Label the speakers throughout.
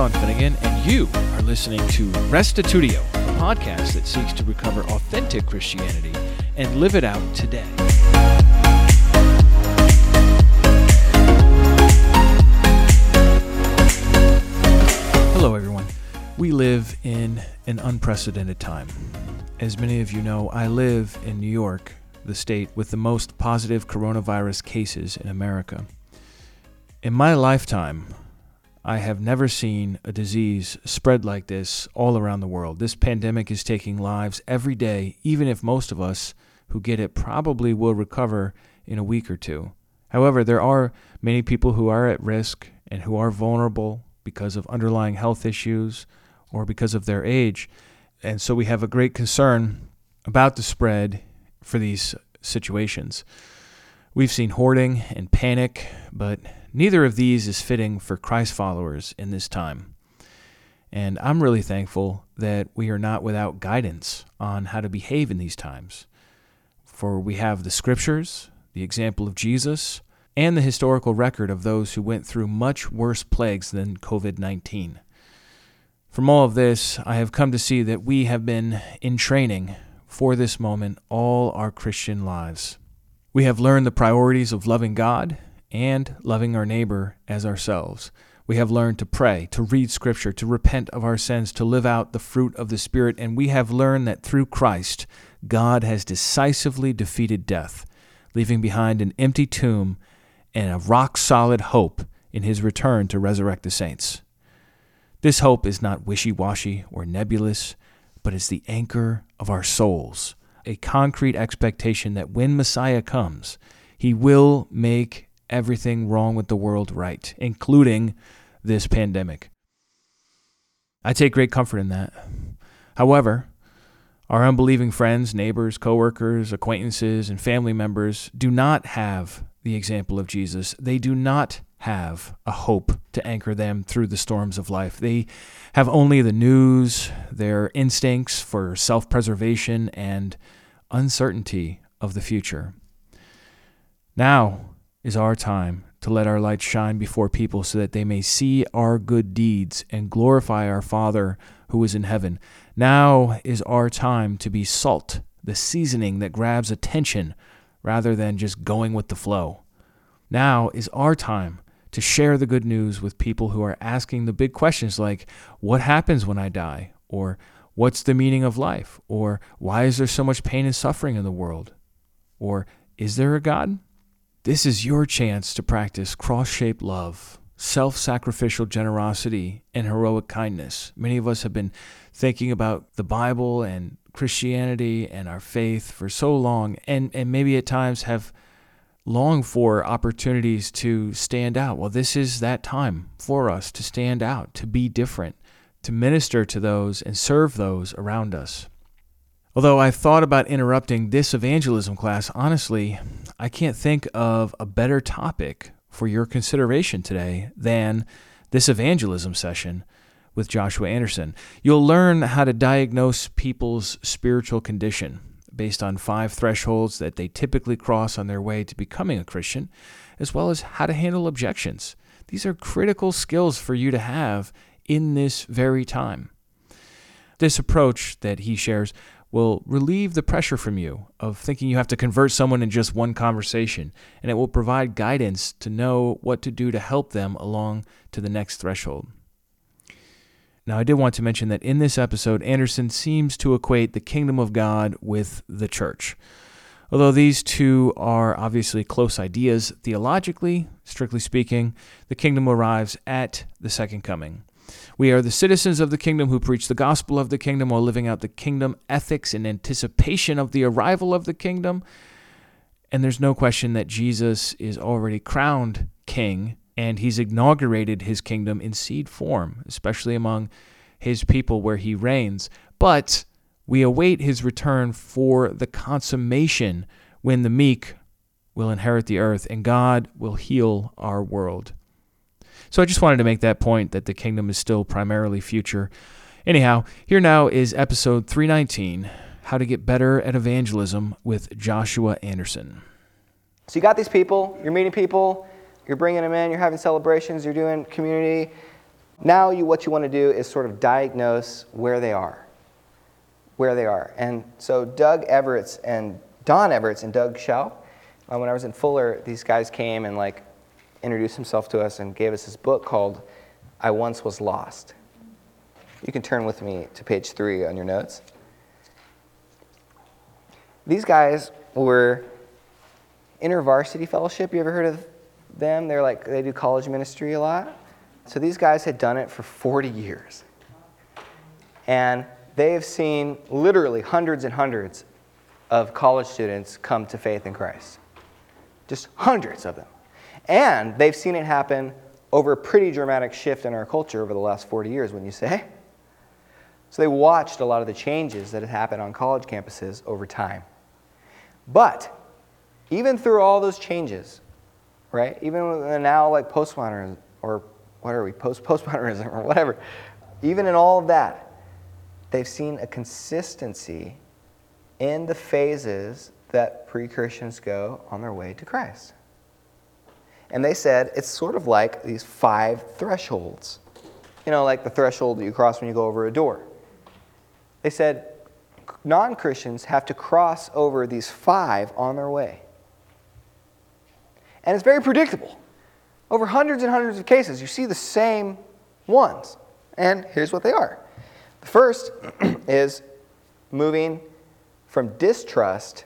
Speaker 1: Sean Finnegan, and you are listening to Restitutio, a podcast that seeks to recover authentic Christianity and live it out today. Hello, everyone. We live in an unprecedented time. As many of you know, I live in New York, the state with the most positive coronavirus cases in America. In my lifetime, I have never seen a disease spread like this all around the world. This pandemic is taking lives every day, even if most of us who get it probably will recover in a week or two. However, there are many people who are at risk and who are vulnerable because of underlying health issues or because of their age. And so we have a great concern about the spread for these situations. We've seen hoarding and panic, but Neither of these is fitting for Christ followers in this time. And I'm really thankful that we are not without guidance on how to behave in these times. For we have the scriptures, the example of Jesus, and the historical record of those who went through much worse plagues than COVID 19. From all of this, I have come to see that we have been in training for this moment all our Christian lives. We have learned the priorities of loving God and loving our neighbor as ourselves. We have learned to pray, to read Scripture, to repent of our sins, to live out the fruit of the Spirit, and we have learned that through Christ, God has decisively defeated death, leaving behind an empty tomb and a rock solid hope in his return to resurrect the saints. This hope is not wishy washy or nebulous, but is the anchor of our souls, a concrete expectation that when Messiah comes, he will make everything wrong with the world right, including this pandemic. I take great comfort in that. However, our unbelieving friends, neighbors, coworkers, acquaintances, and family members do not have the example of Jesus. They do not have a hope to anchor them through the storms of life. They have only the news, their instincts for self preservation, and uncertainty of the future. Now, is our time to let our light shine before people so that they may see our good deeds and glorify our Father who is in heaven. Now is our time to be salt, the seasoning that grabs attention rather than just going with the flow. Now is our time to share the good news with people who are asking the big questions like, What happens when I die? or What's the meaning of life? or Why is there so much pain and suffering in the world? or Is there a God? This is your chance to practice cross shaped love, self sacrificial generosity, and heroic kindness. Many of us have been thinking about the Bible and Christianity and our faith for so long, and, and maybe at times have longed for opportunities to stand out. Well, this is that time for us to stand out, to be different, to minister to those and serve those around us. Although I've thought about interrupting this evangelism class, honestly, I can't think of a better topic for your consideration today than this evangelism session with Joshua Anderson. You'll learn how to diagnose people's spiritual condition based on five thresholds that they typically cross on their way to becoming a Christian, as well as how to handle objections. These are critical skills for you to have in this very time. This approach that he shares will relieve the pressure from you of thinking you have to convert someone in just one conversation, and it will provide guidance to know what to do to help them along to the next threshold. Now, I did want to mention that in this episode, Anderson seems to equate the kingdom of God with the church. Although these two are obviously close ideas, theologically, strictly speaking, the kingdom arrives at the second coming. We are the citizens of the kingdom who preach the gospel of the kingdom while living out the kingdom ethics in anticipation of the arrival of the kingdom. And there's no question that Jesus is already crowned king and he's inaugurated his kingdom in seed form, especially among his people where he reigns. But we await his return for the consummation when the meek will inherit the earth and God will heal our world. So I just wanted to make that point that the kingdom is still primarily future. Anyhow, here now is episode 319 How to Get Better at Evangelism with Joshua Anderson.
Speaker 2: So you got these people, you're meeting people, you're bringing them in, you're having celebrations, you're doing community. Now, you, what you want to do is sort of diagnose where they are. Where they are. And so, Doug Everts and Don Everts and Doug Schaupp, uh, when I was in Fuller, these guys came and like introduced himself to us and gave us his book called I Once Was Lost. You can turn with me to page three on your notes. These guys were InterVarsity Fellowship. You ever heard of them? They're like, they do college ministry a lot. So these guys had done it for 40 years. And they have seen literally hundreds and hundreds of college students come to faith in Christ. Just hundreds of them. And they've seen it happen over a pretty dramatic shift in our culture over the last 40 years, wouldn't you say? So they watched a lot of the changes that had happened on college campuses over time. But even through all those changes, right? Even now, like postmodernism or what are we post postmodernism or whatever. Even in all of that, they've seen a consistency in the phases that pre Christians go on their way to Christ. And they said it's sort of like these five thresholds. You know, like the threshold that you cross when you go over a door. They said non Christians have to cross over these five on their way. And it's very predictable. Over hundreds and hundreds of cases, you see the same ones. And here's what they are the first is moving from distrust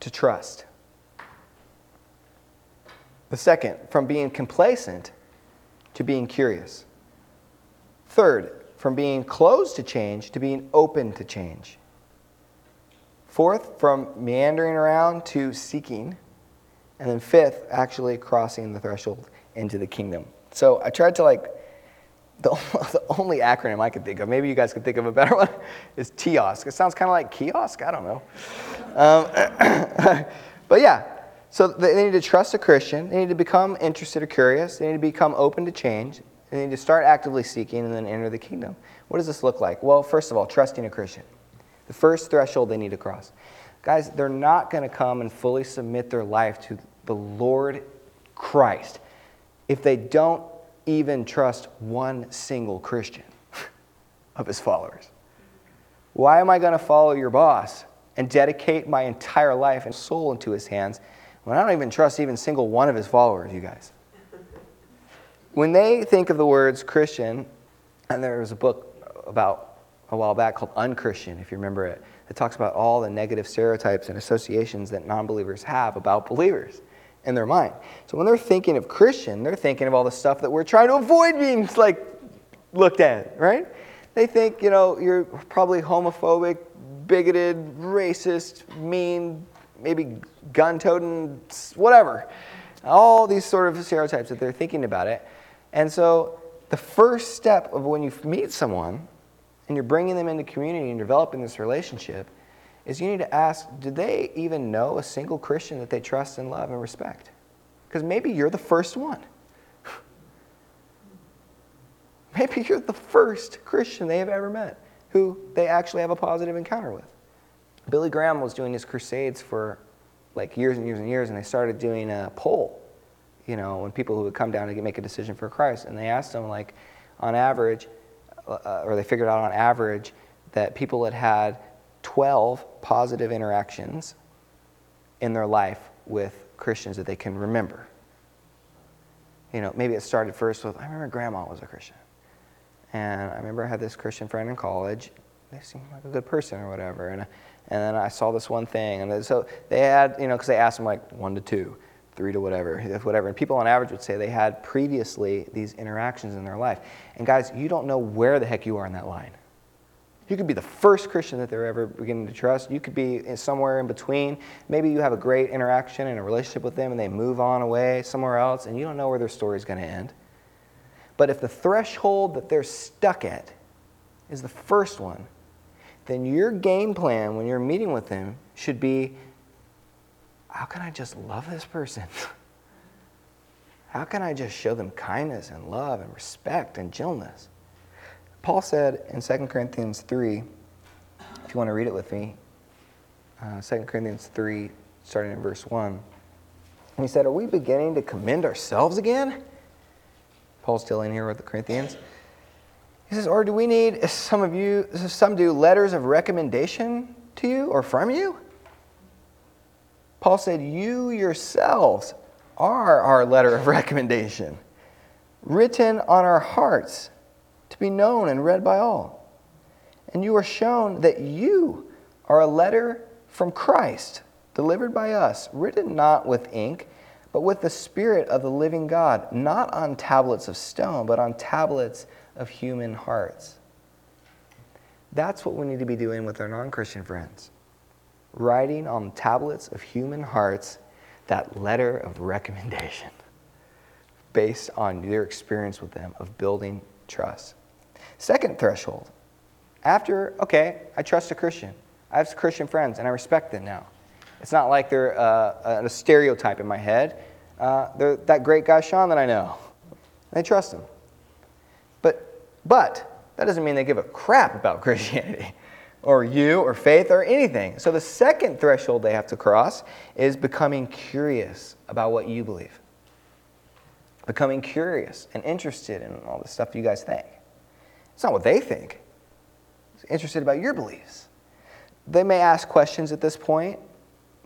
Speaker 2: to trust. The second, from being complacent to being curious. Third, from being closed to change to being open to change. Fourth, from meandering around to seeking. And then fifth, actually crossing the threshold into the kingdom. So I tried to like, the, the only acronym I could think of, maybe you guys could think of a better one, is TIOSK. It sounds kind of like kiosk, I don't know. Um, but yeah, so they need to trust a Christian. They need to become interested or curious. They need to become open to change. They need to start actively seeking and then enter the kingdom. What does this look like? Well, first of all, trusting a Christian. The first threshold they need to cross. Guys, they're not going to come and fully submit their life to the Lord Christ if they don't even trust one single Christian of his followers. Why am I going to follow your boss and dedicate my entire life and soul into his hands? When I don't even trust even single one of his followers, you guys. When they think of the words Christian, and there was a book about a while back called Unchristian, if you remember it, that talks about all the negative stereotypes and associations that non believers have about believers in their mind. So when they're thinking of Christian, they're thinking of all the stuff that we're trying to avoid being like looked at, right? They think, you know, you're probably homophobic, bigoted, racist, mean, maybe gun toting, whatever. All these sort of stereotypes that they're thinking about it. And so the first step of when you meet someone and you're bringing them into community and developing this relationship is you need to ask do they even know a single Christian that they trust and love and respect? Because maybe you're the first one. maybe you're the first Christian they have ever met who they actually have a positive encounter with. Billy Graham was doing his crusades for like years and years and years, and they started doing a poll, you know, when people who would come down to make a decision for Christ, and they asked them like, on average, uh, uh, or they figured out on average that people had had 12 positive interactions in their life with Christians that they can remember. You know, maybe it started first with I remember grandma was a Christian. And I remember I had this Christian friend in college they seem like a good person or whatever. And, and then I saw this one thing. And so they had, you know, because they asked them like one to two, three to whatever, whatever. And people on average would say they had previously these interactions in their life. And guys, you don't know where the heck you are in that line. You could be the first Christian that they're ever beginning to trust. You could be somewhere in between. Maybe you have a great interaction and a relationship with them and they move on away somewhere else and you don't know where their story is going to end. But if the threshold that they're stuck at is the first one, then your game plan when you're meeting with them should be how can I just love this person? how can I just show them kindness and love and respect and gentleness? Paul said in 2 Corinthians 3, if you want to read it with me, uh, 2 Corinthians 3, starting in verse 1. he said, Are we beginning to commend ourselves again? Paul's still in here with the Corinthians. He says, Or do we need, as some of you, some do, letters of recommendation to you or from you? Paul said, You yourselves are our letter of recommendation, written on our hearts to be known and read by all. And you are shown that you are a letter from Christ, delivered by us, written not with ink, but with the Spirit of the living God, not on tablets of stone, but on tablets of human hearts. That's what we need to be doing with our non Christian friends writing on tablets of human hearts that letter of recommendation based on their experience with them of building trust. Second threshold after, okay, I trust a Christian, I have Christian friends, and I respect them now. It's not like they're uh, a stereotype in my head. Uh, they're that great guy Sean that I know. I trust him. But that doesn't mean they give a crap about Christianity or you or faith or anything. So the second threshold they have to cross is becoming curious about what you believe, becoming curious and interested in all the stuff you guys think. It's not what they think, it's interested about your beliefs. They may ask questions at this point,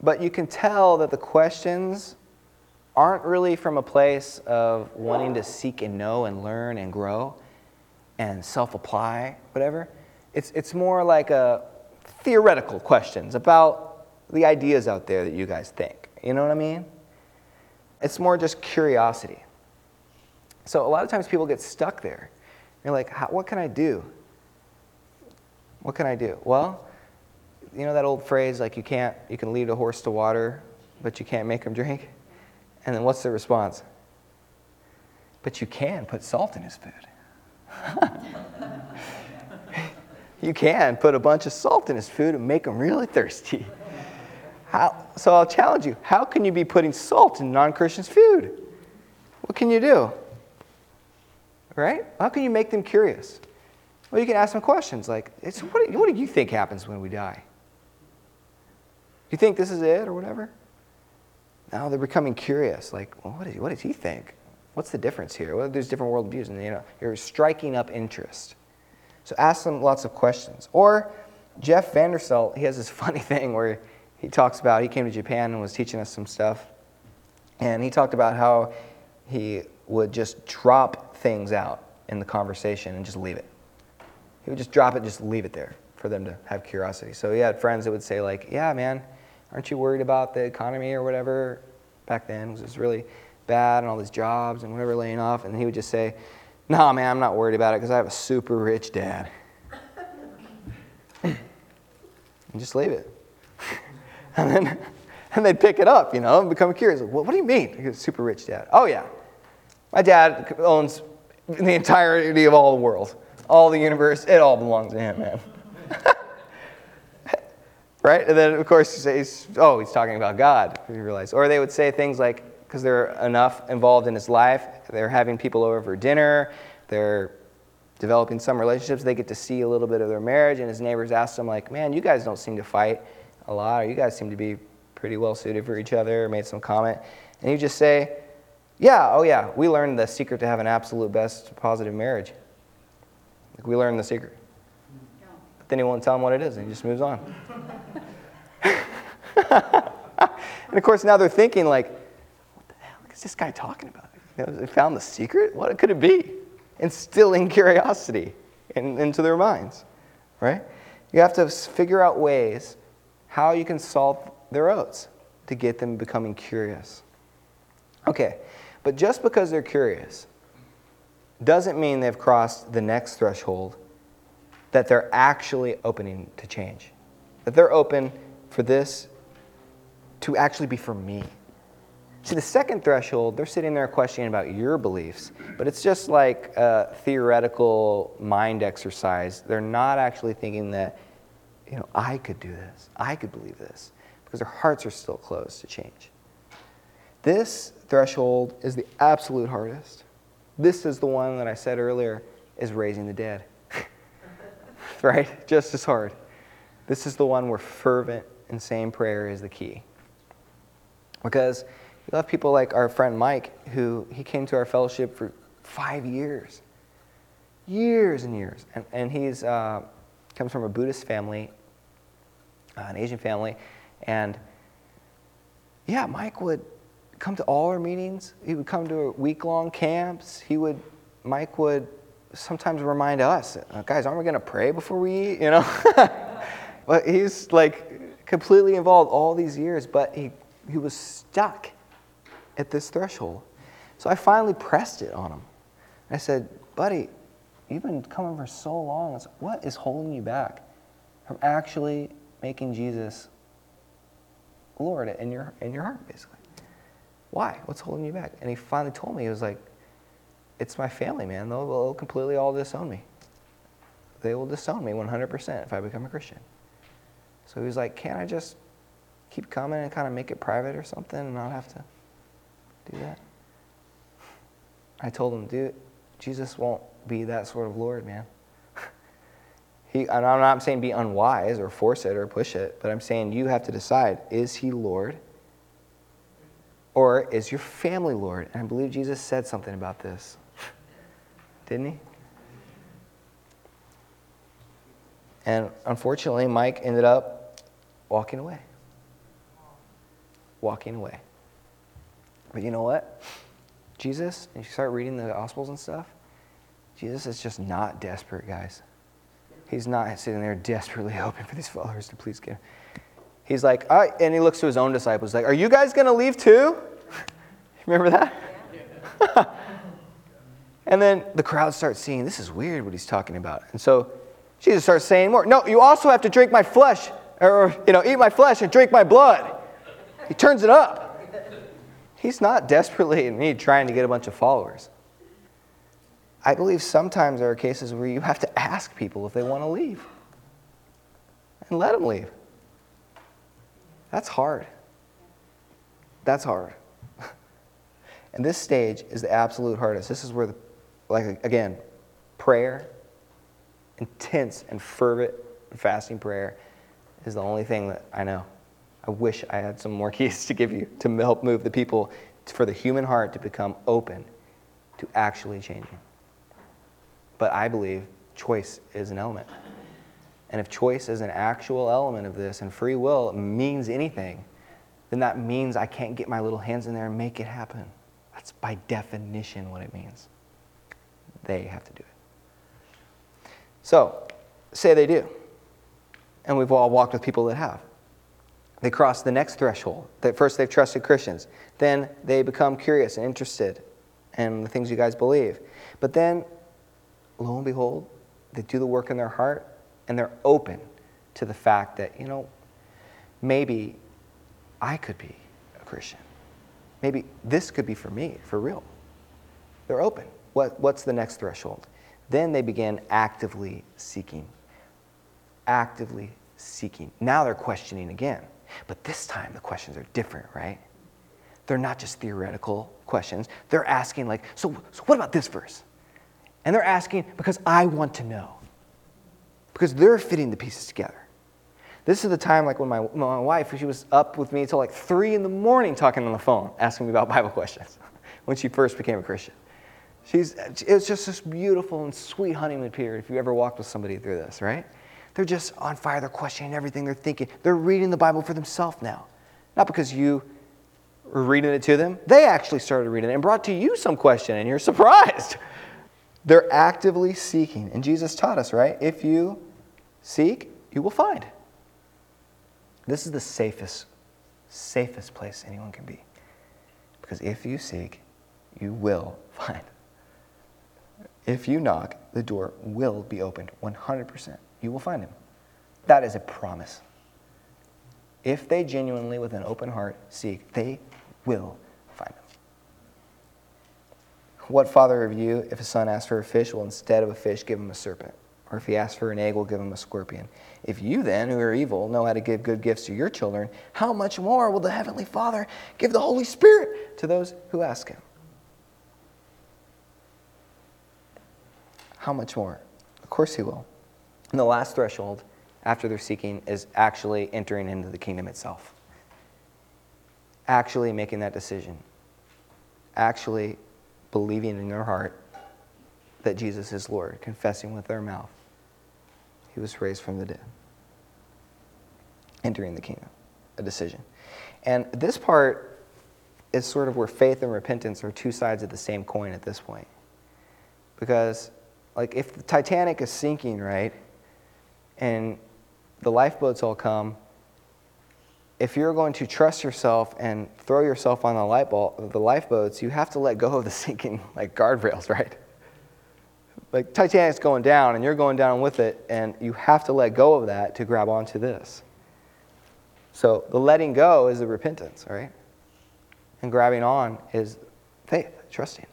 Speaker 2: but you can tell that the questions aren't really from a place of wanting to seek and know and learn and grow and self apply, whatever. It's, it's more like a theoretical questions about the ideas out there that you guys think. You know what I mean? It's more just curiosity. So a lot of times people get stuck there. You're like, what can I do? What can I do? Well, you know that old phrase like you can't you can lead a horse to water, but you can't make him drink? And then what's the response? But you can put salt in his food. you can put a bunch of salt in his food and make him really thirsty. How, so I'll challenge you how can you be putting salt in non Christian's food? What can you do? Right? How can you make them curious? Well, you can ask them questions like, what, do, what do you think happens when we die? Do you think this is it or whatever? Now they're becoming curious, like, well, what, is, what does he think? what's the difference here? Well, there's different worldviews, and you know, you're striking up interest. So ask them lots of questions. Or Jeff Vanderstelt, he has this funny thing where he talks about he came to Japan and was teaching us some stuff, and he talked about how he would just drop things out in the conversation and just leave it. He would just drop it, just leave it there for them to have curiosity. So he had friends that would say like, "Yeah, man, aren't you worried about the economy or whatever?" Back then, it was really bad and all these jobs and whatever laying off. And he would just say, Nah, man, I'm not worried about it because I have a super rich dad. and just leave it. and then and they'd pick it up, you know, and become curious. Like, well, what do you mean? super rich dad. Oh, yeah. My dad owns the entirety of all the world, all the universe. It all belongs to him, man. right? And then, of course, you oh, he's talking about God, you realize. Or they would say things like, because they are enough involved in his life. They're having people over for dinner, they're developing some relationships. They get to see a little bit of their marriage, and his neighbors ask him, like, man, you guys don't seem to fight a lot, or you guys seem to be pretty well suited for each other, or made some comment. And he just say, yeah, oh yeah, we learned the secret to have an absolute best positive marriage. Like we learned the secret. But then he won't tell him what it is, and he just moves on. and of course, now they're thinking like, this guy talking about? You know, they found the secret? What could it be? Instilling curiosity in, into their minds, right? You have to figure out ways how you can solve their oats to get them becoming curious. Okay, but just because they're curious doesn't mean they've crossed the next threshold that they're actually opening to change, that they're open for this to actually be for me See, the second threshold, they're sitting there questioning about your beliefs, but it's just like a theoretical mind exercise. They're not actually thinking that, you know, I could do this, I could believe this, because their hearts are still closed to change. This threshold is the absolute hardest. This is the one that I said earlier is raising the dead, right? Just as hard. This is the one where fervent, and same prayer is the key. Because you have people like our friend Mike, who he came to our fellowship for five years, years and years, and, and he's uh, comes from a Buddhist family, uh, an Asian family, and yeah, Mike would come to all our meetings. He would come to week-long camps. He would, Mike would sometimes remind us, uh, guys, aren't we going to pray before we eat? You know, but he's like completely involved all these years, but he he was stuck at this threshold. So I finally pressed it on him. I said, Buddy, you've been coming for so long. What is holding you back from actually making Jesus Lord in your, in your heart, basically? Why? What's holding you back? And he finally told me, he was like, It's my family, man. They'll, they'll completely all disown me. They will disown me 100% if I become a Christian. So he was like, Can't I just keep coming and kind of make it private or something and not have to? do that? I told him, dude, Jesus won't be that sort of Lord, man. he, I'm not saying be unwise or force it or push it, but I'm saying you have to decide is he Lord or is your family Lord? And I believe Jesus said something about this, didn't he? And unfortunately, Mike ended up walking away. Walking away. But you know what? Jesus, and you start reading the Gospels and stuff, Jesus is just not desperate, guys. He's not sitting there desperately hoping for these followers to please him. He's like, I, and he looks to his own disciples, like, Are you guys going to leave too? Remember that? and then the crowd starts seeing, This is weird what he's talking about. And so Jesus starts saying more. No, you also have to drink my flesh, or, you know, eat my flesh and drink my blood. He turns it up. He's not desperately in need trying to get a bunch of followers. I believe sometimes there are cases where you have to ask people if they want to leave and let them leave. That's hard. That's hard. and this stage is the absolute hardest. This is where, the, like, again, prayer, intense and fervent fasting prayer, is the only thing that I know I wish I had some more keys to give you to help move the people for the human heart to become open to actually changing. But I believe choice is an element. And if choice is an actual element of this and free will means anything, then that means I can't get my little hands in there and make it happen. That's by definition what it means. They have to do it. So, say they do. And we've all walked with people that have they cross the next threshold that first they've trusted Christians, then they become curious and interested in the things you guys believe. But then, lo and behold, they do the work in their heart and they're open to the fact that, you know, maybe I could be a Christian. Maybe this could be for me, for real. They're open. What, what's the next threshold? Then they begin actively seeking. Actively seeking. Now they're questioning again. But this time, the questions are different, right? They're not just theoretical questions. They're asking, like, so, so what about this verse? And they're asking because I want to know, because they're fitting the pieces together. This is the time, like, when my, my wife, she was up with me till like three in the morning talking on the phone, asking me about Bible questions when she first became a Christian. She's, it's just this beautiful and sweet honeymoon period if you ever walked with somebody through this, right? They're just on fire. They're questioning everything they're thinking. They're reading the Bible for themselves now. Not because you were reading it to them. They actually started reading it and brought to you some question, and you're surprised. They're actively seeking. And Jesus taught us, right? If you seek, you will find. This is the safest, safest place anyone can be. Because if you seek, you will find. If you knock, the door will be opened 100% you will find him. That is a promise. If they genuinely, with an open heart, seek, they will find him. What father of you, if a son asks for a fish, will instead of a fish give him a serpent? Or if he asks for an egg, will give him a scorpion? If you then, who are evil, know how to give good gifts to your children, how much more will the Heavenly Father give the Holy Spirit to those who ask him? How much more? Of course he will. And the last threshold after their seeking is actually entering into the kingdom itself, actually making that decision, actually believing in their heart that Jesus is Lord, confessing with their mouth he was raised from the dead, entering the kingdom, a decision. And this part is sort of where faith and repentance are two sides of the same coin at this point. Because, like, if the Titanic is sinking, right? and the lifeboats all come, if you're going to trust yourself and throw yourself on the, light ball, the lifeboats, you have to let go of the sinking like guardrails, right? Like Titanic's going down and you're going down with it, and you have to let go of that to grab onto this. So the letting go is the repentance, right? And grabbing on is faith, trusting.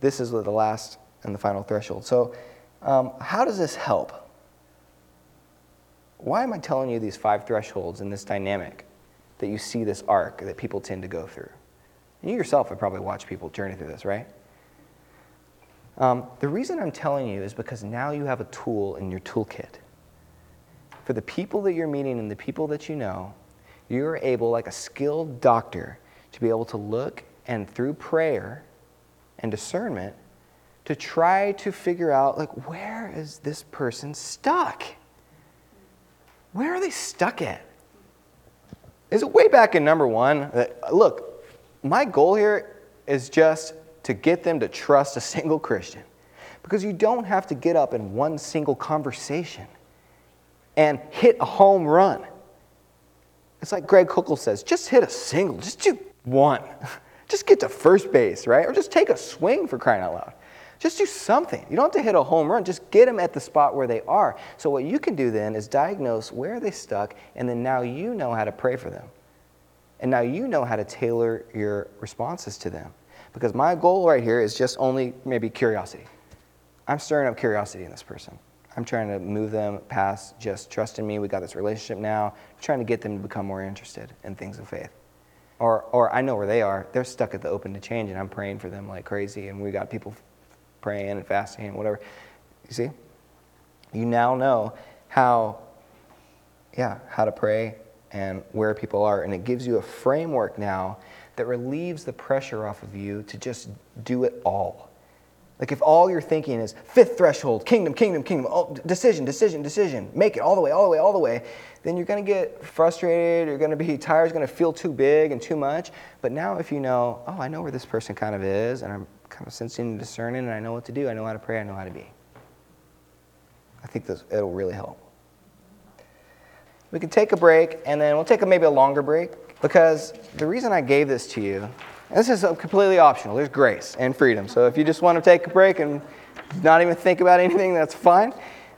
Speaker 2: This is the last and the final threshold. So, um, how does this help? why am I telling you these five thresholds in this dynamic that you see this arc that people tend to go through? And you yourself have probably watched people journey through this, right? Um, the reason I'm telling you is because now you have a tool in your toolkit. For the people that you're meeting and the people that you know, you're able, like a skilled doctor, to be able to look and through prayer and discernment to try to figure out, like, where is this person stuck? where are they stuck at? Is it way back in number one? That, look, my goal here is just to get them to trust a single Christian because you don't have to get up in one single conversation and hit a home run. It's like Greg Huckle says just hit a single, just do one. Just get to first base, right? Or just take a swing for crying out loud. Just do something. You don't have to hit a home run. Just get them at the spot where they are. So what you can do then is diagnose where they stuck, and then now you know how to pray for them. And now you know how to tailor your responses to them. Because my goal right here is just only maybe curiosity. I'm stirring up curiosity in this person. I'm trying to move them past just trusting me. We got this relationship now. I'm trying to get them to become more interested in things of faith or, or I know where they are. They're stuck at the open to change, and I'm praying for them like crazy. And we got people praying and fasting and whatever. You see? You now know how, yeah, how to pray and where people are. And it gives you a framework now that relieves the pressure off of you to just do it all. Like if all you're thinking is fifth threshold, kingdom, kingdom, kingdom, oh, decision, decision, decision, make it all the way, all the way, all the way, then you're going to get frustrated, you're going to be tired, You're going to feel too big and too much. But now if you know, oh, I know where this person kind of is and I'm kind of sensing and discerning and I know what to do, I know how to pray, I know how to be. I think this, it'll really help. We can take a break and then we'll take a, maybe a longer break because the reason I gave this to you this is completely optional. There's grace and freedom. So if you just want to take a break and not even think about anything, that's fine.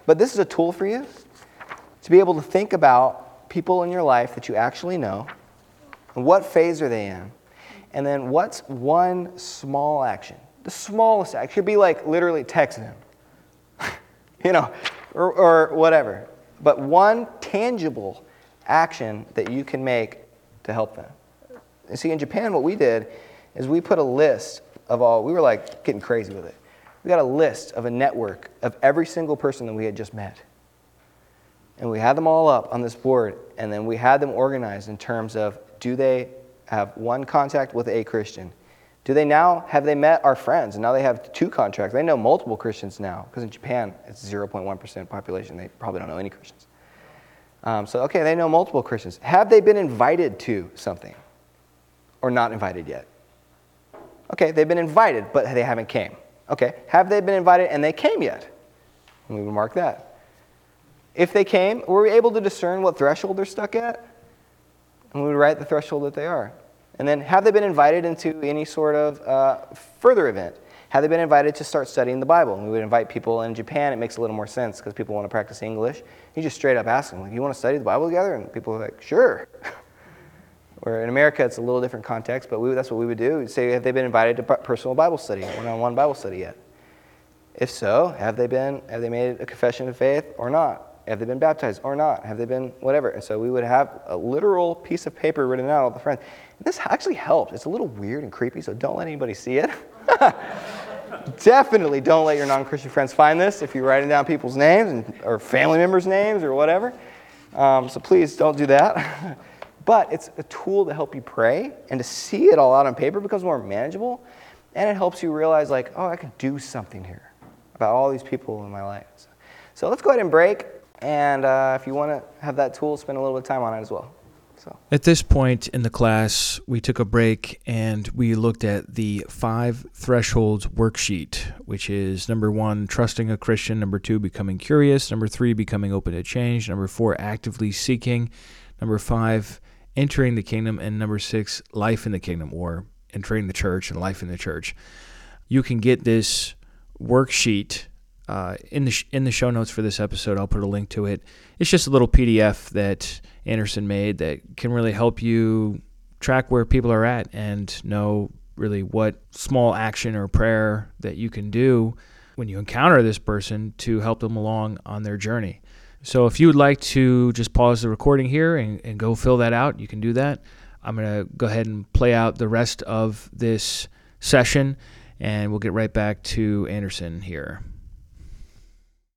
Speaker 2: But this is a tool for you to be able to think about people in your life that you actually know and what phase are they in? And then what's one small action? The smallest action. could be like literally text them, you know, or, or whatever. But one tangible action that you can make to help them. And see, in Japan, what we did is we put a list of all, we were like getting crazy with it. We got a list of a network of every single person that we had just met. And we had them all up on this board, and then we had them organized in terms of do they have one contact with a Christian? Do they now have they met our friends? And now they have two contracts. They know multiple Christians now because in Japan it's 0.1% population. They probably don't know any Christians. Um, so okay, they know multiple Christians. Have they been invited to something? or not invited yet? Okay, they've been invited, but they haven't came. Okay, have they been invited and they came yet? And we would mark that. If they came, were we able to discern what threshold they're stuck at? And we would write the threshold that they are. And then, have they been invited into any sort of uh, further event? Have they been invited to start studying the Bible? And we would invite people in Japan. It makes a little more sense because people want to practice English. You just straight up ask them, like, you want to study the Bible together? And people are like, sure. Where in America, it's a little different context, but we, that's what we would do. We'd say, have they been invited to personal Bible study, one-on-one Bible study yet? If so, have they been? Have they made a confession of faith or not? Have they been baptized or not? Have they been whatever? And so we would have a literal piece of paper written out of the friends. And this actually helps. It's a little weird and creepy, so don't let anybody see it. Definitely don't let your non-Christian friends find this if you're writing down people's names and, or family members' names or whatever. Um, so please don't do that. But it's a tool to help you pray and to see it all out on paper becomes more manageable. And it helps you realize, like, oh, I could do something here about all these people in my life. So let's go ahead and break. And uh, if you want to have that tool, spend a little bit of time on it as well.
Speaker 1: So. At this point in the class, we took a break and we looked at the five thresholds worksheet, which is number one, trusting a Christian, number two, becoming curious, number three, becoming open to change, number four, actively seeking, number five, entering the kingdom, and number six, life in the kingdom, or entering the church and life in the church. You can get this worksheet uh, in the sh- in the show notes for this episode. I'll put a link to it. It's just a little PDF that Anderson made that can really help you track where people are at and know really what small action or prayer that you can do when you encounter this person to help them along on their journey. So if you would like to just pause the recording here and, and go fill that out, you can do that. I'm going to go ahead and play out the rest of this session and we'll get right back to Anderson here.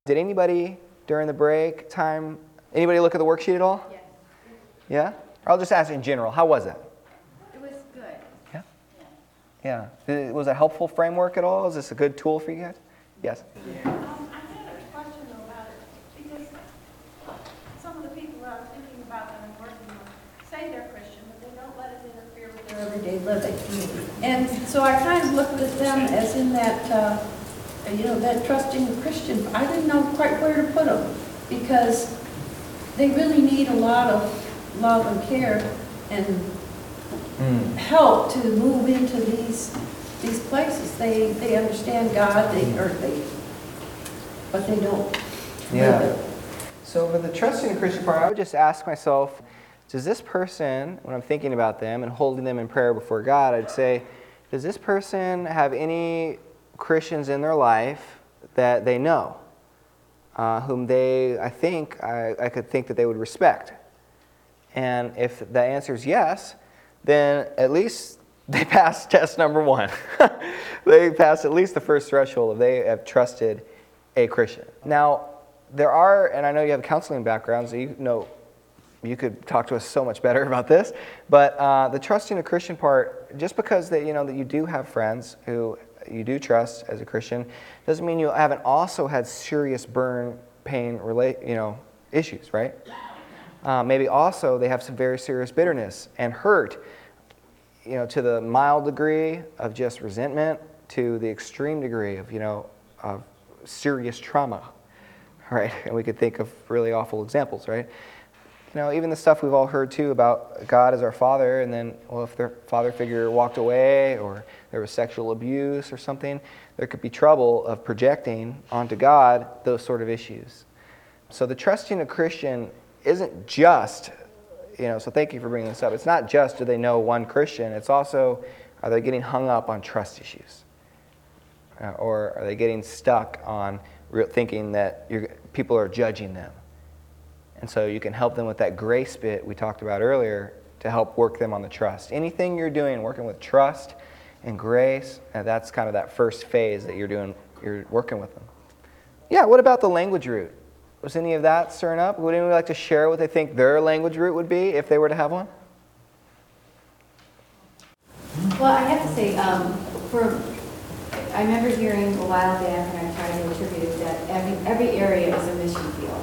Speaker 2: Did anybody during the break time, anybody look at the worksheet at all? Yes. Yeah? Or I'll just ask in general, how was
Speaker 3: it? It was good. Yeah? Yeah. yeah.
Speaker 2: Was it a helpful framework at all? Is this a good tool for you guys? Yes. Yeah.
Speaker 4: everyday living. And so I kind of looked at them as in that, uh, you know, that trusting Christian. I didn't know quite where to put them because they really need a lot of love and care and mm. help to move into these these places. They they understand God, they or they, but they don't. Yeah.
Speaker 2: So with the trusting the Christian part, I would just ask myself, does this person, when I'm thinking about them and holding them in prayer before God, I'd say, does this person have any Christians in their life that they know, uh, whom they, I think, I, I could think that they would respect? And if the answer is yes, then at least they passed test number one. they passed at least the first threshold of they have trusted a Christian. Now, there are, and I know you have counseling backgrounds, so you know you could talk to us so much better about this. But uh, the trusting a Christian part, just because that you know that you do have friends who you do trust as a Christian, doesn't mean you haven't also had serious burn pain relate you know issues, right? Uh, maybe also they have some very serious bitterness and hurt, you know, to the mild degree of just resentment to the extreme degree of you know of serious trauma, right? And we could think of really awful examples, right? you know, even the stuff we've all heard too about God as our father, and then, well, if their father figure walked away or there was sexual abuse or something, there could be trouble of projecting onto God those sort of issues. So the trusting a Christian isn't just, you know, so thank you for bringing this up. It's not just do they know one Christian, it's also are they getting hung up on trust issues? Uh, or are they getting stuck on re- thinking that people are judging them? And so you can help them with that grace bit we talked about earlier to help work them on the trust. Anything you're doing, working with trust and grace, uh, that's kind of that first phase that you're doing, you're working with them. Yeah, what about the language route? Was any of that stirring up? Would anyone like to share what they think their language route would be if they were to have one?
Speaker 5: Well, I have to say, um, for I remember hearing a while back, and I'm trying to attribute it, that every, every area is a mission field.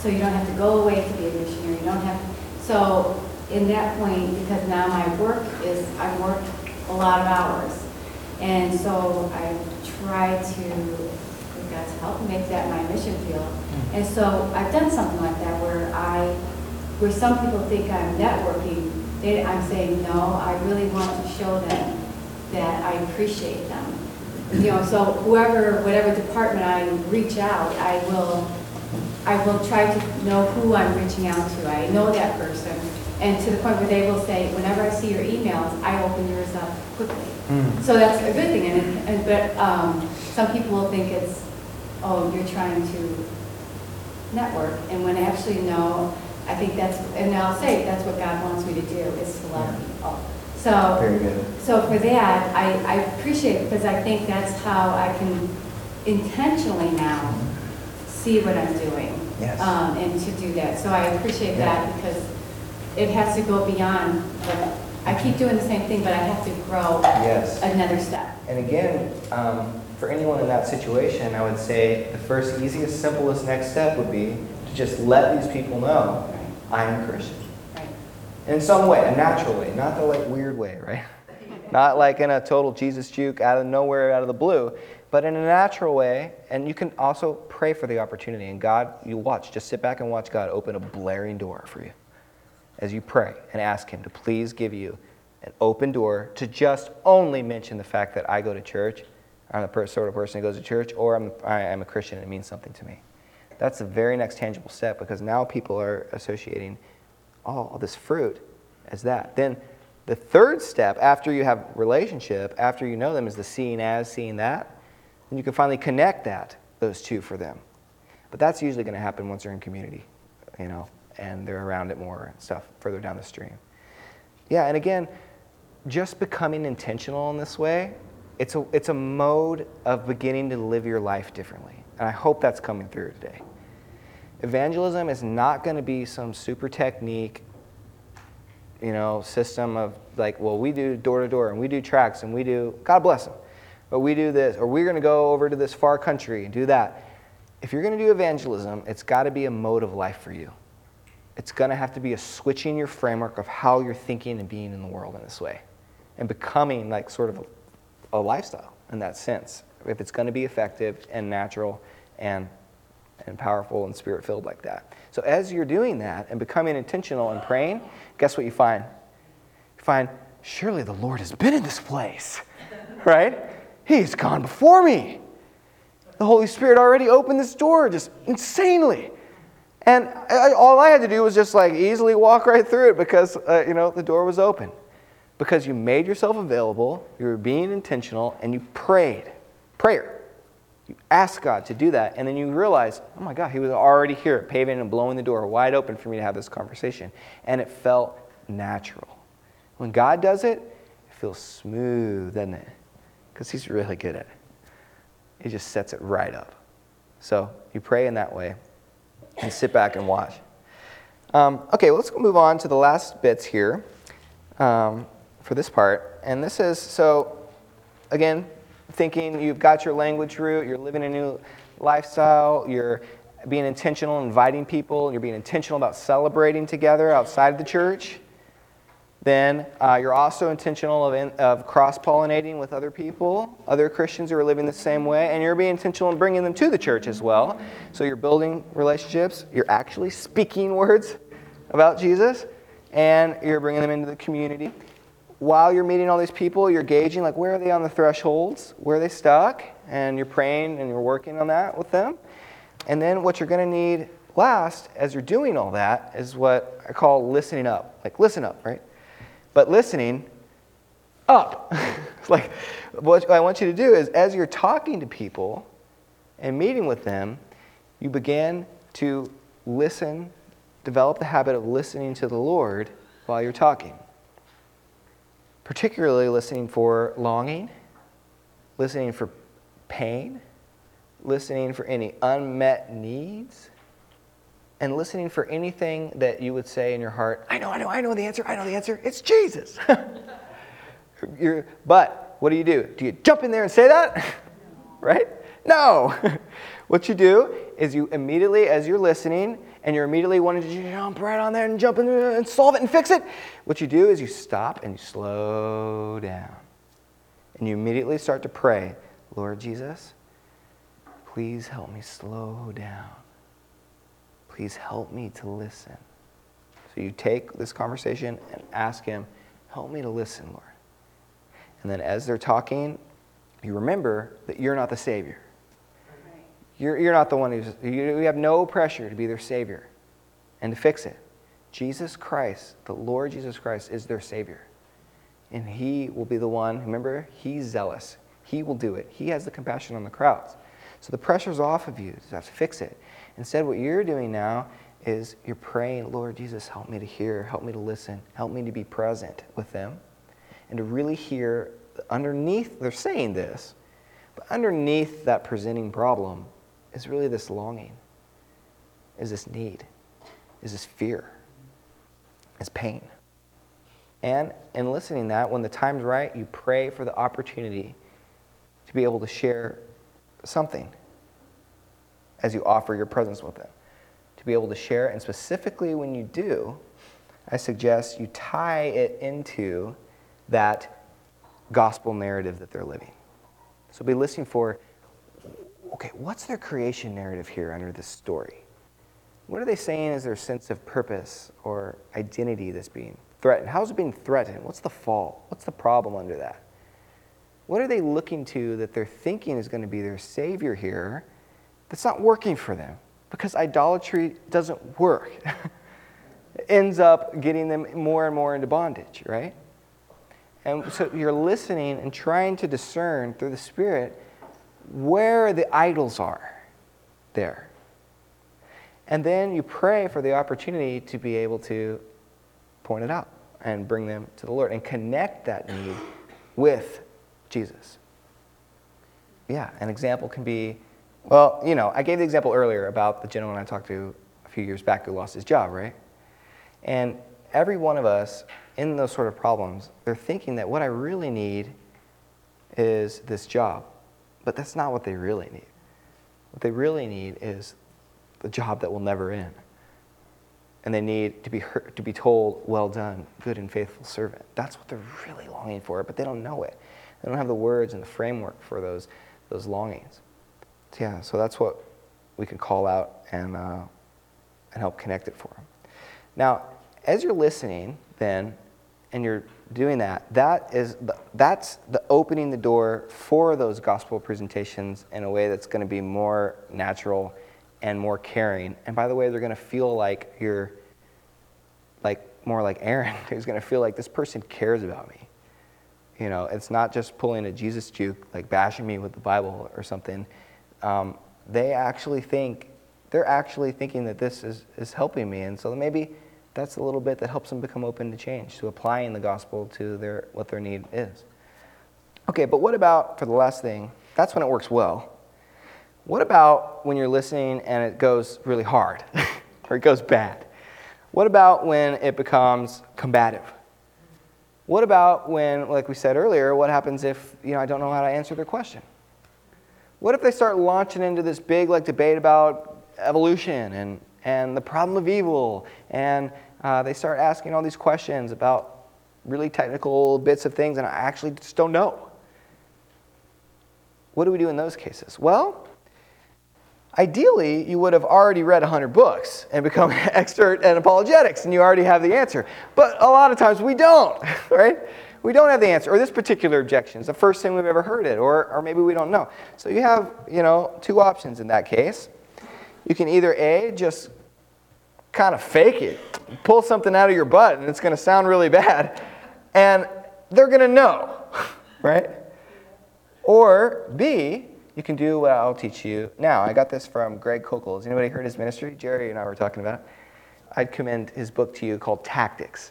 Speaker 5: So you don't have to go away to be a missionary, you don't have, so in that point, because now my work is, I've worked a lot of hours. And so I try to, with God's help, make that my mission field. Hmm. And so I've done something like that where I, where some people think I'm networking, they, I'm saying, no, I really want to show them that I appreciate them. You know, so whoever, whatever department I reach out, I will I will try to know who I'm reaching out to. I know that person. And to the point where they will say, whenever I see your emails, I open yours up quickly. Mm. So that's a good thing. And, and but um, some people will think it's, oh, you're trying to network. And when actually, no, I think that's, and I'll say that's what God wants me to do is to love people. So, Very good. so for that, I, I appreciate it because I think that's how I can intentionally now see what I'm doing. Yes. Um, and to do that. So I appreciate that because it has to go beyond I keep mm-hmm. doing the same thing, but I have to grow Yes. another step.
Speaker 2: And again, um, for anyone in that situation, I would say the first easiest, simplest next step would be to just let these people know Right, I'm a Christian. right. In some way, a natural way, not the like weird way, right? Not like in a total Jesus juke out of nowhere, out of the blue. But in a natural way, and you can also pray for the opportunity. And God, you watch, just sit back and watch God open a blaring door for you as you pray and ask Him to please give you an open door to just only mention the fact that I go to church. I'm the sort of person who goes to church, or I'm, I am a Christian and it means something to me. That's the very next tangible step because now people are associating all this fruit as that. Then the third step after you have relationship, after you know them, is the seeing as, seeing that and you can finally connect that those two for them. But that's usually going to happen once they're in community, you know, and they're around it more and stuff further down the stream. Yeah, and again, just becoming intentional in this way, it's a, it's a mode of beginning to live your life differently. And I hope that's coming through today. Evangelism is not going to be some super technique, you know, system of like, well, we do door to door and we do tracks and we do, God bless them. But we do this, or we're going to go over to this far country and do that. If you're going to do evangelism, it's got to be a mode of life for you. It's going to have to be a switching your framework of how you're thinking and being in the world in this way and becoming like sort of a, a lifestyle in that sense. If it's going to be effective and natural and, and powerful and spirit filled like that. So, as you're doing that and becoming intentional and praying, guess what you find? You find, surely the Lord has been in this place, right? He's gone before me. The Holy Spirit already opened this door just insanely. And I, all I had to do was just like easily walk right through it because, uh, you know, the door was open. Because you made yourself available, you were being intentional, and you prayed. Prayer. You asked God to do that, and then you realize, oh my God, He was already here, paving and blowing the door wide open for me to have this conversation. And it felt natural. When God does it, it feels smooth, doesn't it? because he's really good at it. He just sets it right up. So you pray in that way and sit back and watch. Um, okay, well, let's move on to the last bits here um, for this part. And this is so, again, thinking you've got your language root, you're living a new lifestyle, you're being intentional, inviting people, you're being intentional about celebrating together outside the church. Then uh, you're also intentional of, in, of cross pollinating with other people, other Christians who are living the same way, and you're being intentional in bringing them to the church as well. So you're building relationships, you're actually speaking words about Jesus, and you're bringing them into the community. While you're meeting all these people, you're gauging, like, where are they on the thresholds? Where are they stuck? And you're praying and you're working on that with them. And then what you're going to need last, as you're doing all that, is what I call listening up. Like, listen up, right? but listening up. like, what I want you to do is, as you're talking to people and meeting with them, you begin to listen, develop the habit of listening to the Lord while you're talking. Particularly listening for longing, listening for pain, listening for any unmet needs, and listening for anything that you would say in your heart, I know, I know, I know the answer, I know the answer, it's Jesus. but what do you do? Do you jump in there and say that? right? No. what you do is you immediately, as you're listening, and you're immediately wanting to jump right on there and jump in there and solve it and fix it, what you do is you stop and you slow down. And you immediately start to pray, Lord Jesus, please help me slow down Please help me to listen. So you take this conversation and ask Him, Help me to listen, Lord. And then as they're talking, you remember that you're not the Savior. You're, you're not the one who's, you, you have no pressure to be their Savior and to fix it. Jesus Christ, the Lord Jesus Christ, is their Savior. And He will be the one, remember, He's zealous. He will do it. He has the compassion on the crowds. So the pressure's off of you to have to fix it. Instead, what you're doing now is you're praying, Lord Jesus, help me to hear, help me to listen, help me to be present with them, and to really hear underneath, they're saying this, but underneath that presenting problem is really this longing, is this need, is this fear, is pain. And in listening that, when the time's right, you pray for the opportunity to be able to share something as you offer your presence with them, to be able to share. And specifically, when you do, I suggest you tie it into that gospel narrative that they're living. So be listening for okay, what's their creation narrative here under this story? What are they saying is their sense of purpose or identity that's being threatened? How's it being threatened? What's the fall? What's the problem under that? What are they looking to that they're thinking is going to be their savior here that's not working for them because idolatry doesn't work. it ends up getting them more and more into bondage, right? And so you're listening and trying to discern through the Spirit where the idols are there. And then you pray for the opportunity to be able to point it out and bring them to the Lord and connect that need with Jesus. Yeah, an example can be well, you know, I gave the example earlier about the gentleman I talked to a few years back who lost his job, right? And every one of us in those sort of problems, they're thinking that what I really need is this job. But that's not what they really need. What they really need is the job that will never end. And they need to be, heard, to be told, well done, good and faithful servant. That's what they're really longing for, but they don't know it. They don't have the words and the framework for those, those longings yeah, so that's what we can call out and, uh, and help connect it for them. Now, as you're listening, then, and you're doing that, that is the, that's the opening the door for those gospel presentations in a way that's going to be more natural and more caring. And by the way, they're going to feel like you're like more like Aaron, They're going to feel like this person cares about me. You know, it's not just pulling a Jesus juke, like bashing me with the Bible or something um, they actually think they're actually thinking that this is, is helping me and so maybe that's a little bit that helps them become open to change to applying the gospel to their what their need is okay but what about for the last thing that's when it works well what about when you're listening and it goes really hard or it goes bad what about when it becomes combative what about when like we said earlier what happens if you know i don't know how to answer their question what if they start launching into this big like debate about evolution and, and the problem of evil, and uh, they start asking all these questions about really technical bits of things, and I actually just don't know. What do we do in those cases? Well, ideally, you would have already read 100 books and become expert at apologetics, and you already have the answer. But a lot of times we don't, right? we don't have the answer, or this particular objection is the first thing we've ever heard it, or, or maybe we don't know. So you have, you know, two options in that case. You can either A, just kind of fake it, pull something out of your butt, and it's going to sound really bad, and they're going to know, right? Or B, you can do what I'll teach you now. I got this from Greg Koukl Has anybody heard his ministry? Jerry and I were talking about it. I'd commend his book to you called Tactics.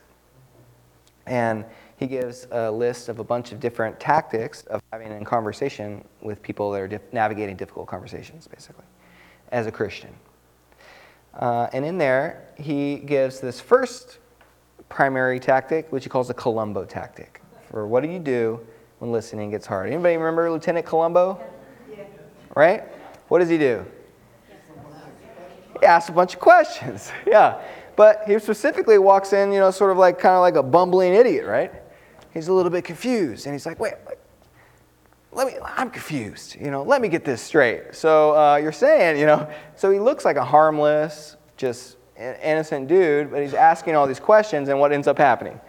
Speaker 2: And he gives a list of a bunch of different tactics of having a conversation with people that are dif- navigating difficult conversations, basically, as a Christian. Uh, and in there, he gives this first primary tactic, which he calls the Columbo tactic, for what do you do when listening gets hard. Anybody remember Lieutenant Columbo? Yeah. Right? What does he do? He asks a bunch of questions. yeah. But he specifically walks in, you know, sort of like kind of like a bumbling idiot, right? he's a little bit confused. And he's like, wait, wait let me, I'm confused, you know, let me get this straight. So uh, you're saying, you know, so he looks like a harmless, just innocent dude, but he's asking all these questions, and what ends up happening?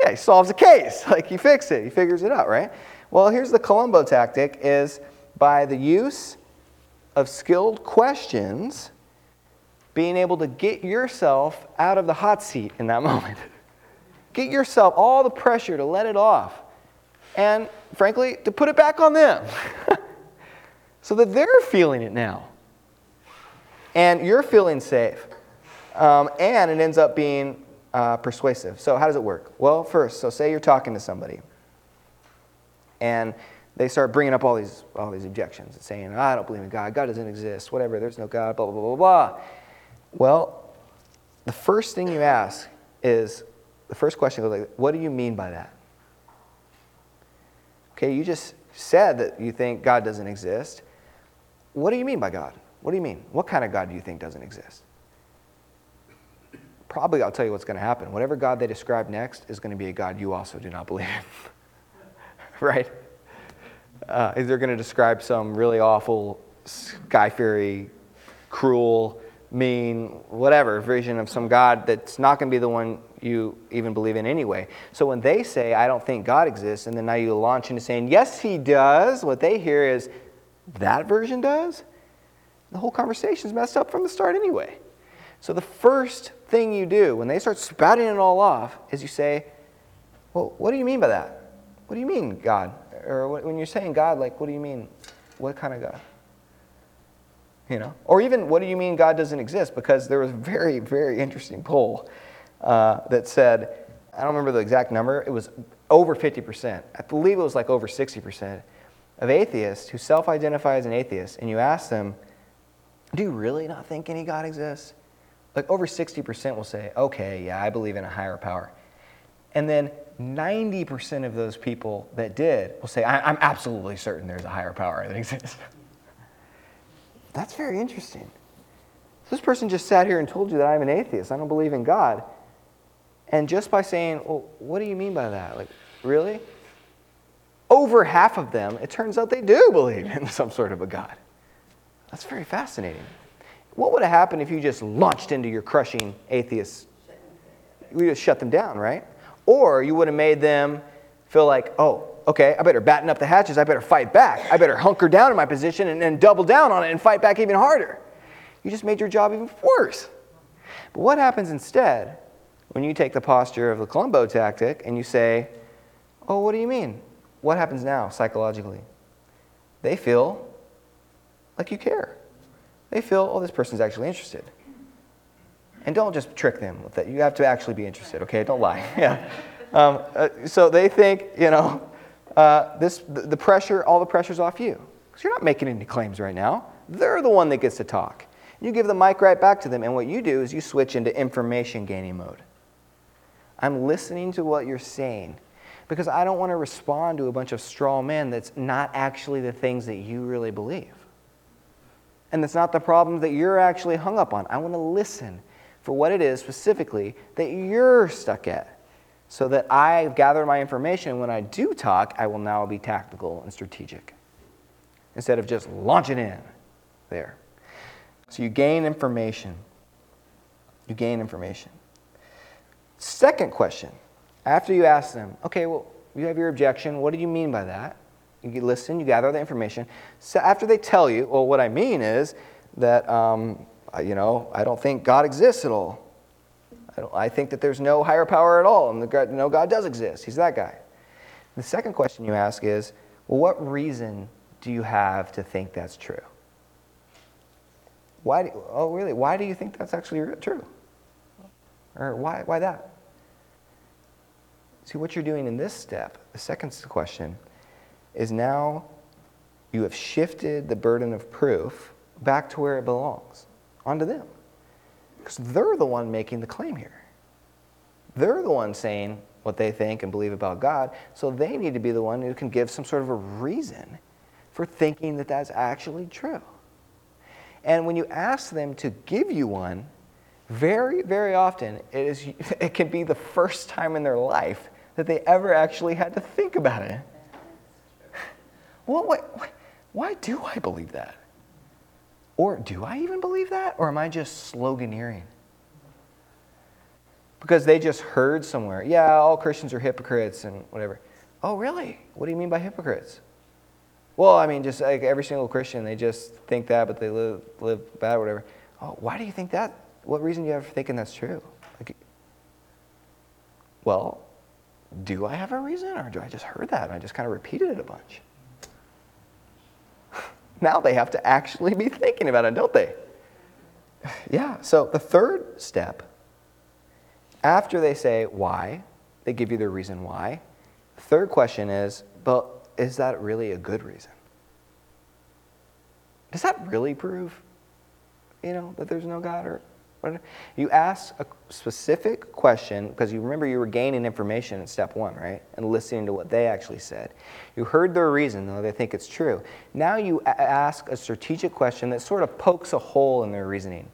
Speaker 2: Yeah, he solves the case. Like he fixes it, he figures it out, right? Well, here's the Columbo tactic is by the use of skilled questions, being able to get yourself out of the hot seat in that moment get yourself all the pressure to let it off and, frankly, to put it back on them so that they're feeling it now. And you're feeling safe. Um, and it ends up being uh, persuasive. So, how does it work? Well, first, so say you're talking to somebody and they start bringing up all these, all these objections and saying, I don't believe in God, God doesn't exist, whatever, there's no God, blah, blah, blah, blah, blah. Well, the first thing you ask is, the first question was like, what do you mean by that? Okay, you just said that you think God doesn't exist. What do you mean by God? What do you mean? What kind of God do you think doesn't exist? Probably I'll tell you what's going to happen. Whatever God they describe next is going to be a God you also do not believe in. right? Uh, they're going to describe some really awful, sky fairy, cruel, mean, whatever version of some God that's not going to be the one you even believe in anyway. So when they say, I don't think God exists, and then now you launch into saying, Yes, He does, what they hear is, That version does? The whole conversation's messed up from the start anyway. So the first thing you do when they start spouting it all off is you say, Well, what do you mean by that? What do you mean, God? Or when you're saying God, like, what do you mean? What kind of God? you know or even what do you mean god doesn't exist because there was a very very interesting poll uh, that said i don't remember the exact number it was over 50% i believe it was like over 60% of atheists who self-identify as an atheist and you ask them do you really not think any god exists like over 60% will say okay yeah i believe in a higher power and then 90% of those people that did will say i'm absolutely certain there's a higher power that exists that's very interesting. This person just sat here and told you that I'm an atheist. I don't believe in God. And just by saying, well, what do you mean by that? Like, really? Over half of them, it turns out they do believe in some sort of a God. That's very fascinating. What would have happened if you just launched into your crushing atheists? We just shut them down, right? Or you would have made them feel like, oh, okay, I better batten up the hatches. I better fight back. I better hunker down in my position and, then double down on it and fight back even harder. You just made your job even worse. But what happens instead when you take the posture of the Columbo tactic and you say, oh, what do you mean? What happens now psychologically? They feel like you care. They feel, oh, this person's actually interested. And don't just trick them with that. You have to actually be interested, okay? Don't lie. Yeah. Um, uh, so they think, you know, uh, this, the pressure, all the pressure's off you. Because you're not making any claims right now. They're the one that gets to talk. You give the mic right back to them, and what you do is you switch into information gaining mode. I'm listening to what you're saying because I don't want to respond to a bunch of straw men that's not actually the things that you really believe. And that's not the problem that you're actually hung up on. I want to listen for what it is specifically that you're stuck at so that I've gathered my information. When I do talk, I will now be tactical and strategic instead of just launching in there. So you gain information. You gain information. Second question after you ask them, okay, well, you have your objection. What do you mean by that? You listen, you gather the information. So after they tell you, well, what I mean is that, um, you know, I don't think God exists at all. I, I think that there's no higher power at all, and God, no God does exist. He's that guy. The second question you ask is, well, what reason do you have to think that's true? Why? Do, oh, really? Why do you think that's actually true? Or why? Why that? See, what you're doing in this step, the second question, is now you have shifted the burden of proof back to where it belongs, onto them. Because they're the one making the claim here. They're the one saying what they think and believe about God, so they need to be the one who can give some sort of a reason for thinking that that's actually true. And when you ask them to give you one, very, very often it, is, it can be the first time in their life that they ever actually had to think about it. Well, why do I believe that? Or do I even believe that? Or am I just sloganeering? Because they just heard somewhere, yeah, all Christians are hypocrites and whatever. Oh, really? What do you mean by hypocrites? Well, I mean, just like every single Christian, they just think that, but they live, live bad whatever. Oh, why do you think that? What reason do you have for thinking that's true? Like, well, do I have a reason, or do I just heard that and I just kind of repeated it a bunch? Now they have to actually be thinking about it, don't they? Yeah, so the third step, after they say why, they give you the reason why. Third question is, but is that really a good reason? Does that really prove, you know, that there's no God or you ask a specific question because you remember you were gaining information in step one, right? And listening to what they actually said. You heard their reason, though they think it's true. Now you a- ask a strategic question that sort of pokes a hole in their reasoning,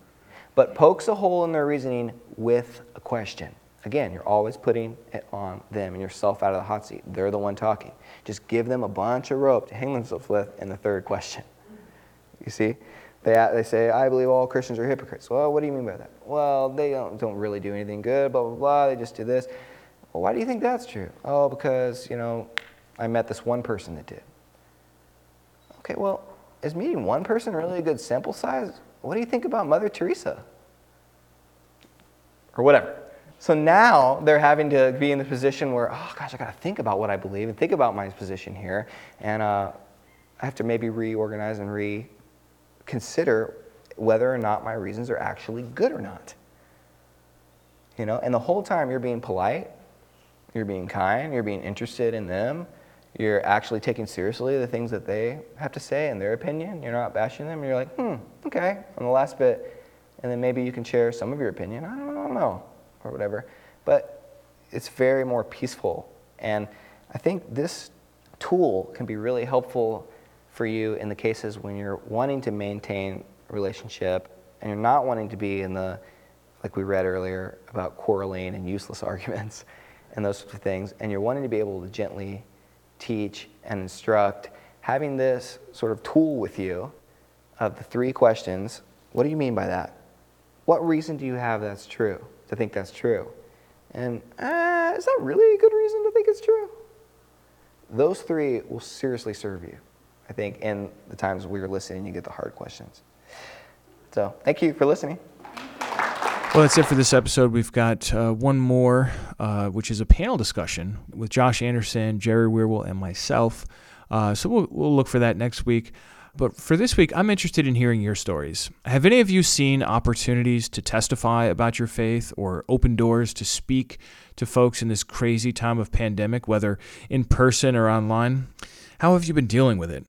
Speaker 2: but pokes a hole in their reasoning with a question. Again, you're always putting it on them and yourself out of the hot seat. They're the one talking. Just give them a bunch of rope to hang themselves with in the third question. You see? They, they say, I believe all Christians are hypocrites. Well, what do you mean by that? Well, they don't, don't really do anything good, blah, blah, blah. They just do this. Well, why do you think that's true? Oh, because, you know, I met this one person that did. Okay, well, is meeting one person really a good sample size? What do you think about Mother Teresa? Or whatever. So now they're having to be in the position where, oh gosh, I got to think about what I believe and think about my position here. And uh, I have to maybe reorganize and re consider whether or not my reasons are actually good or not. You know, and the whole time you're being polite, you're being kind, you're being interested in them, you're actually taking seriously the things that they have to say and their opinion. You're not bashing them. You're like, hmm, okay, on the last bit, and then maybe you can share some of your opinion. I don't, I don't know, or whatever. But it's very more peaceful, and I think this tool can be really helpful for you in the cases when you're wanting to maintain a relationship and you're not wanting to be in the, like we read earlier, about quarreling and useless arguments and those sorts of things, and you're wanting to be able to gently teach and instruct, having this sort of tool with you of the three questions what do you mean by that? What reason do you have that's true, to think that's true? And uh, is that really a good reason to think it's true? Those three will seriously serve you. I think, in the times we were listening, you get the hard questions. So thank you for listening.
Speaker 1: Well, that's it for this episode. We've got uh, one more, uh, which is a panel discussion with Josh Anderson, Jerry Wierwille, and myself. Uh, so we'll, we'll look for that next week. But for this week, I'm interested in hearing your stories. Have any of you seen opportunities to testify about your faith or open doors to speak to folks in this crazy time of pandemic, whether in person or online? How have you been dealing with it?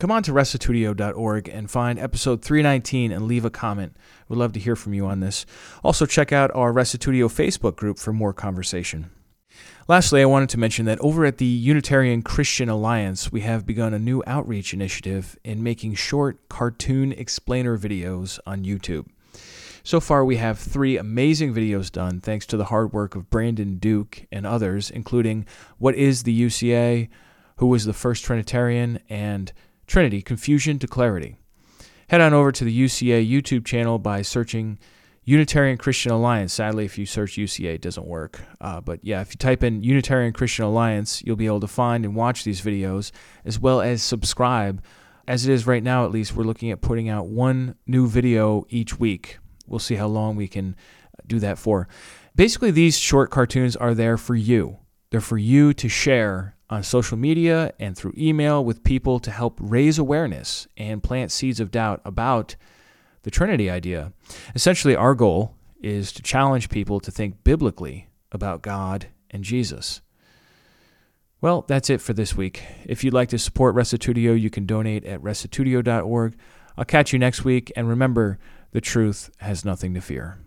Speaker 1: Come on to restitutio.org and find episode 319 and leave a comment. We'd love to hear from you on this. Also, check out our Restitutio Facebook group for more conversation. Lastly, I wanted to mention that over at the Unitarian Christian Alliance, we have begun a new outreach initiative in making short cartoon explainer videos on YouTube. So far, we have three amazing videos done thanks to the hard work of Brandon Duke and others, including What is the UCA? Who was the First Trinitarian? and Trinity Confusion to Clarity. Head on over to the UCA YouTube channel by searching Unitarian Christian Alliance. Sadly, if you search UCA, it doesn't work. Uh, but yeah, if you type in Unitarian Christian Alliance, you'll be able to find and watch these videos as well as subscribe. As it is right now, at least, we're looking at putting out one new video each week. We'll see how long we can do that for. Basically, these short cartoons are there for you. They're for you to share on social media and through email with people to help raise awareness and plant seeds of doubt about the Trinity idea. Essentially, our goal is to challenge people to think biblically about God and Jesus. Well, that's it for this week. If you'd like to support Restitutio, you can donate at restitutio.org. I'll catch you next week, and remember, the truth has nothing to fear.